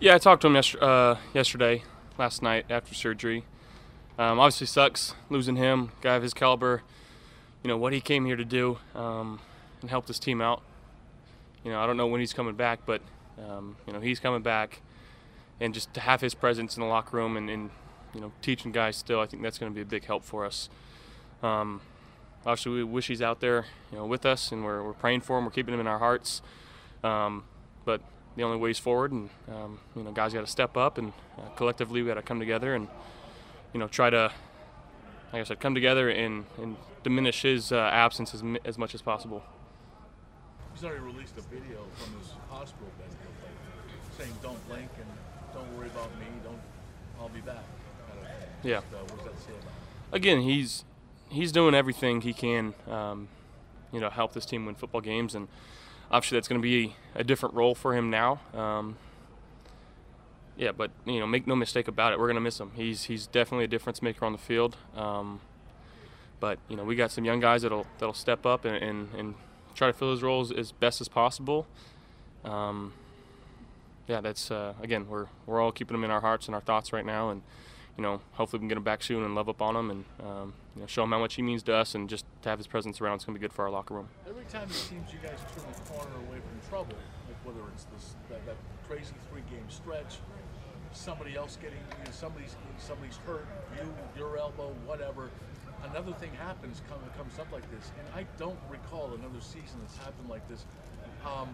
Yeah, I talked to him yesterday, uh, yesterday last night after surgery. Um, obviously, sucks losing him, guy of his caliber. You know what he came here to do um, and help this team out. You know, I don't know when he's coming back, but um, you know he's coming back, and just to have his presence in the locker room and, and you know teaching guys still, I think that's going to be a big help for us. Um, obviously, we wish he's out there, you know, with us, and we're, we're praying for him. We're keeping him in our hearts. Um, but the only ways forward, and um, you know, guys got to step up, and uh, collectively we got to come together and you know try to, like I said, come together and, and diminish his uh, absence as, as much as possible. He's already released a video from his hospital bed saying, "Don't blink and don't worry about me. Don't, I'll be back." Yeah. uh, what does that say about? Him? Again, he's he's doing everything he can, um, you know, help this team win football games and obviously that's going to be a different role for him now. Um, yeah, but you know, make no mistake about it, we're going to miss him. He's he's definitely a difference maker on the field. Um, but you know, we got some young guys that'll that'll step up and, and, and try to fill his roles as best as possible. Um, yeah, that's uh, again, we're we're all keeping him in our hearts and our thoughts right now, and you know, hopefully we can get him back soon and love up on him and um, you know, show him how much he means to us and just to have his presence around is going to be good for our locker room. Every time it seems you guys turn the corner away from trouble, like whether it's this that, that crazy three-game stretch, somebody else getting, you know, somebody's somebody's hurt, you, your elbow, whatever. Another thing happens, come, comes up like this, and I don't recall another season that's happened like this. Um,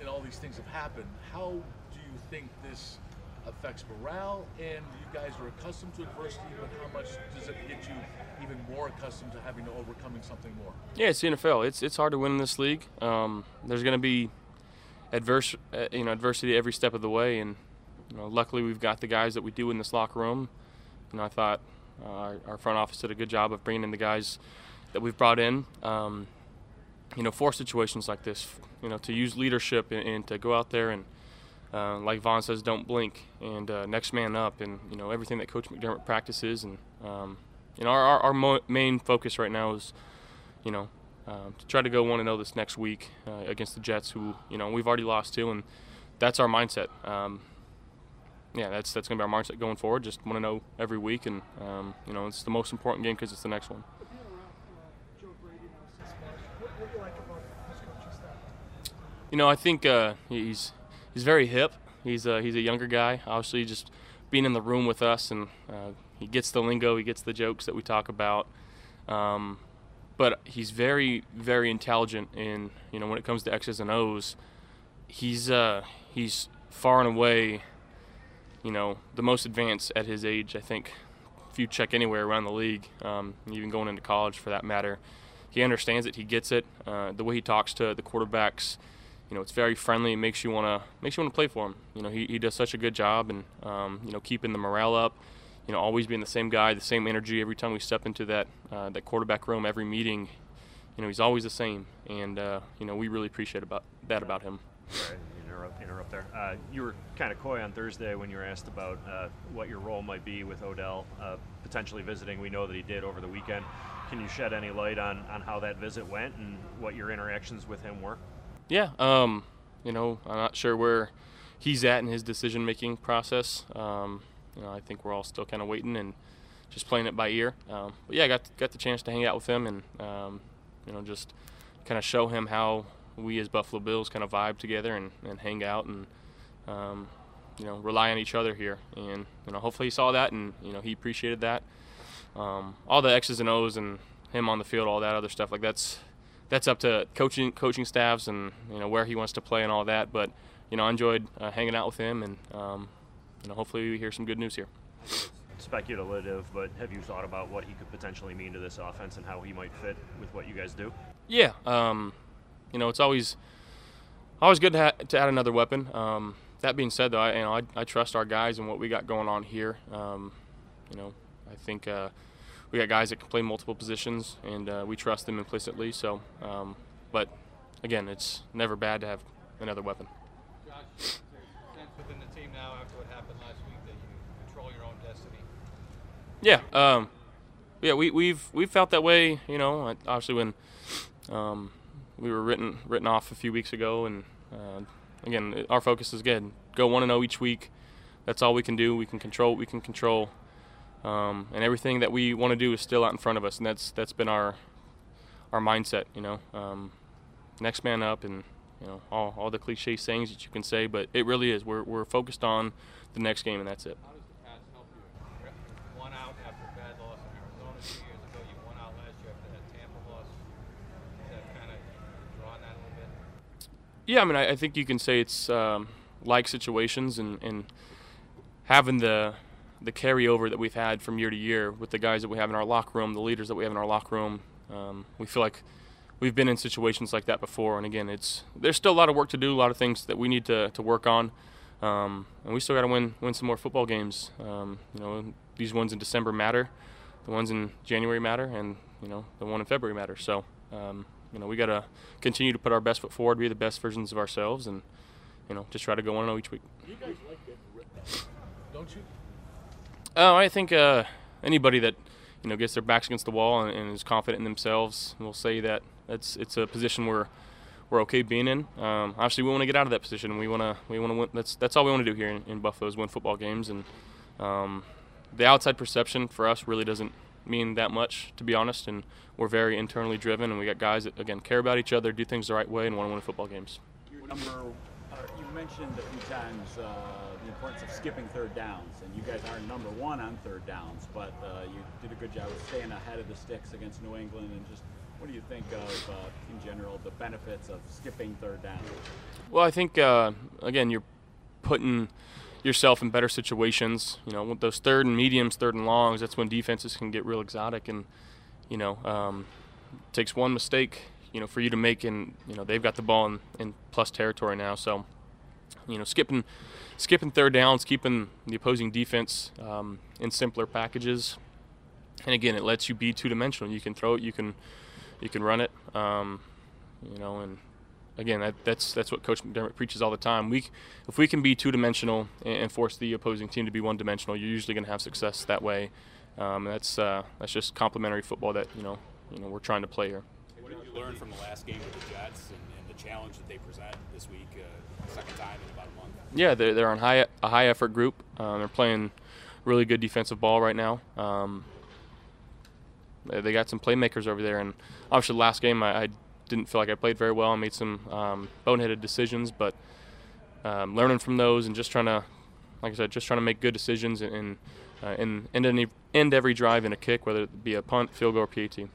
and all these things have happened. How do you think this affects morale, and you guys are accustomed to adversity, but how much does it get you even more accustomed to having to overcoming something more? Yeah, it's the NFL. It's it's hard to win in this league. Um, there's going to be adverse, uh, you know, adversity every step of the way, and you know, luckily we've got the guys that we do in this locker room. You know, I thought uh, our, our, front office did a good job of bringing in the guys that we've brought in. Um, you know, for situations like this, you know, to use leadership and, and to go out there and uh, like Von says, don't blink and uh, next man up, and you know everything that Coach McDermott practices, and um, you know our our, our mo- main focus right now is, you know, um, to try to go one and zero this next week uh, against the Jets, who you know we've already lost to, and that's our mindset. Um, yeah, that's that's gonna be our mindset going forward. Just want to know every week, and um, you know it's the most important game because it's the next one. You know, I think uh, he's he's very hip. He's a, he's a younger guy. Obviously, just being in the room with us, and uh, he gets the lingo, he gets the jokes that we talk about. Um, but he's very very intelligent in you know when it comes to X's and O's. He's uh, he's far and away, you know, the most advanced at his age. I think if you check anywhere around the league, um, even going into college for that matter, he understands it. He gets it. Uh, the way he talks to the quarterbacks you know, it's very friendly. It makes you wanna makes you wanna play for him. You know, he, he does such a good job, and um, you know, keeping the morale up. You know, always being the same guy, the same energy every time we step into that uh, that quarterback room, every meeting. You know, he's always the same, and uh, you know, we really appreciate about that about him. Interrupt, interrupt there. Uh, you were kind of coy on Thursday when you were asked about uh, what your role might be with Odell uh, potentially visiting. We know that he did over the weekend. Can you shed any light on, on how that visit went and what your interactions with him were? Yeah, um, you know, I'm not sure where he's at in his decision making process. Um, you know, I think we're all still kind of waiting and just playing it by ear. Um, but yeah, I got got the chance to hang out with him and um, you know just kind of show him how we as Buffalo Bills kind of vibe together and, and hang out and um, you know rely on each other here. And you know hopefully he saw that and you know he appreciated that. Um, all the X's and O's and him on the field, all that other stuff like that's that's up to coaching coaching staffs and you know where he wants to play and all that. But you know, I enjoyed uh, hanging out with him, and um, you know, hopefully we hear some good news here. Speculative, but have you thought about what he could potentially mean to this offense and how he might fit with what you guys do? Yeah, um, you know, it's always always good to, ha- to add another weapon. Um, that being said, though, I, you know, I, I, trust our guys and what we got going on here. Um, you know, I think uh, we got guys that can play multiple positions, and uh, we trust them implicitly. So, um, but again, it's never bad to have another weapon. Josh, within the team now after what happened last week that you control your own destiny. Yeah, um, yeah, we, we've we've felt that way. You know, obviously when um, we were written written off a few weeks ago, and uh, again, our focus is good. Go one and zero each week. That's all we can do. We can control what we can control, um, and everything that we want to do is still out in front of us, and that's that's been our our mindset. You know, um, next man up, and you know all, all the cliche sayings that you can say, but it really is. We're we're focused on the next game, and that's it. How does the past help you? Won out after a bad loss in Arizona two years ago. You won out last year after that Tampa loss. Is that kind of drawn that a little bit? Yeah, I mean, I, I think you can say it's um, like situations and, and having the the carryover that we've had from year to year with the guys that we have in our locker room, the leaders that we have in our locker room. Um, we feel like we've been in situations like that before. And again, it's there's still a lot of work to do, a lot of things that we need to, to work on. Um, and we still got to win win some more football games. Um, you know, these ones in December matter, the ones in January matter, and you know the one in February matter. So um, you know we got to continue to put our best foot forward, be the best versions of ourselves, and you know just try to go one and zero each week. You guys like getting written don't you? Oh, I think uh, anybody that you know gets their backs against the wall and, and, is confident in themselves will say that it's it's a position where we're okay being in. Um, obviously, we want to get out of that position. We want to we want to win. That's that's all we want to do here in, in Buffalo is win football games. And um, the outside perception for us really doesn't mean that much, to be honest. And we're very internally driven, and we got guys that again care about each other, do things the right way, and want to win football games. Number, you mentioned a few times uh, the importance of skipping third downs, and you guys are number one on third downs, but uh, you did a good job of staying ahead of the sticks against New England and just what do you think of, uh, in general, the benefits of skipping third down? Well, I think uh, again you're putting yourself in better situations. You know, with those third and mediums, third and longs, that's when defenses can get real exotic, and you know, um, takes one mistake, you know, for you to make, and you know they've got the ball in, in plus territory now, so you know, skipping skipping third downs, keeping the opposing defense um, in simpler packages, and again, it lets you be two dimensional. You can throw it, you can you can run it. Um, you know, and again, that, that's that's what Coach McDermott preaches all the time. We, if we can be two-dimensional and, and force the opposing team to be one-dimensional, you're usually going to have success that way. Um, that's uh, that's just complementary football that you know you know we're trying to play here. You learn from the last game with the Jets and, and the challenge that they present this week, uh, second time in about a month? Yeah, they're, they're on high a high effort group. Um, they're playing really good defensive ball right now. Um, they got some playmakers over there, and obviously last game I, I didn't feel like I played very well. I made some um, boneheaded decisions, but um, learning from those and just trying to, like I said, just trying to make good decisions and, and, uh, and end, any, end every drive in a kick, whether it be a punt, field goal, or PAT.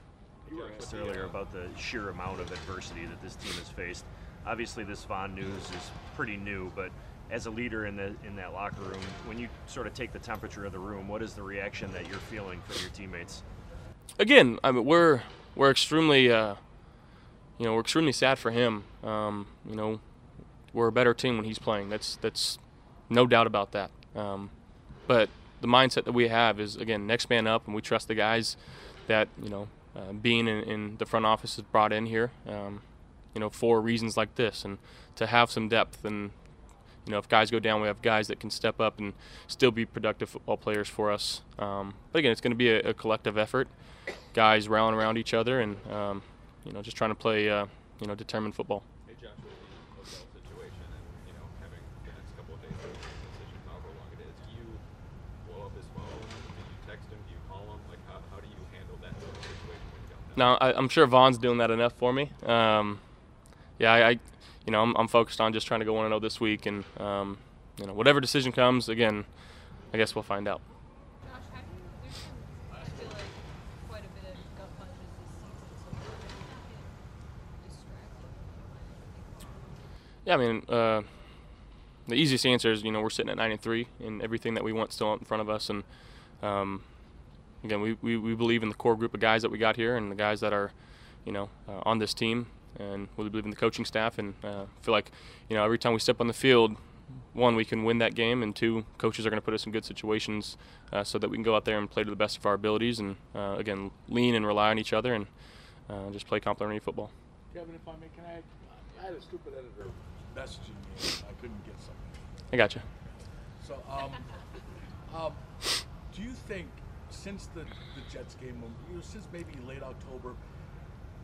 You were asked earlier about the sheer amount of adversity that this team has faced. Obviously, this Von news is pretty new, but as a leader in the in that locker room, when you sort of take the temperature of the room, what is the reaction that you're feeling from your teammates? again, I mean, we're we're extremely, uh, you know, we're extremely sad for him. Um, you know, we're a better team when he's playing. That's that's no doubt about that. Um, but the mindset that we have is again next man up, and we trust the guys that you know uh, being in, in, the front office is brought in here. Um, you know, for reasons like this, and to have some depth and you know, if guys go down, we have guys that can step up and still be productive football players for us. Um, but again, it's going to be a, a, collective effort. Guys rallying around each other and um, you know just trying to play uh, you know determined football. Hey Josh, with the situation and you know having the next couple of days to make a decision, however long it is, do you blow up his phone? Do you text him? Do you call him? Like how, how do you handle that sort of situation Now I, am sure Von's doing that enough for me. Um, yeah, I, I you know, I'm, I'm, focused on just trying to go 1 0 this week, and um, you know, whatever decision comes, again, I guess we'll find out. Yeah, I mean, uh, the easiest answer is you know we're sitting at nine and three, and everything that we want still in front of us, and um, again, we, we, we believe in the core group of guys that we got here, and the guys that are, you know, uh, on this team, and we believe in the coaching staff and uh, feel like you know every time we step on the field one, we can win that game, and two, coaches are going to put us in good situations uh, so that we can go out there and play to the best of our abilities, and uh, again, lean and rely on each other, and uh, just play complementary football. Kevin, if I may, can I? I had a stupid editor messaging me. I couldn't get something. I got you. So, um, um, do you think since the, the Jets game, you know, since maybe late October,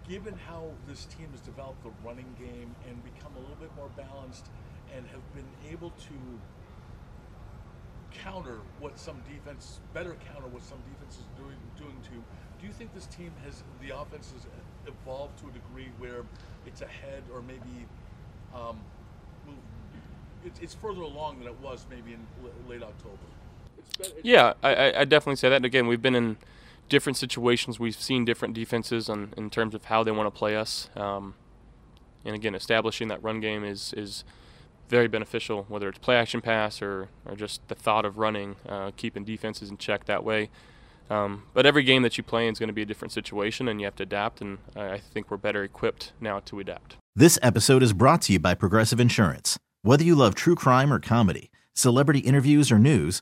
given how this team has developed the running game and become a little bit more balanced and have been able to counter what some defense, better counter what some defense is doing, doing to, do you think this team has, the offense has evolved to a degree where it's ahead or maybe um, it's, it's further along than it was maybe in late October? Yeah, I, I definitely say that. Again, we've been in different situations. We've seen different defenses on, in terms of how they want to play us. Um, and again, establishing that run game is is very beneficial, whether it's play action pass or, or just the thought of running, uh, keeping defenses in check that way. Um, but every game that you play is going to be a different situation, and you have to adapt. And I think we're better equipped now to adapt. This episode is brought to you by Progressive Insurance. Whether you love true crime or comedy, celebrity interviews or news,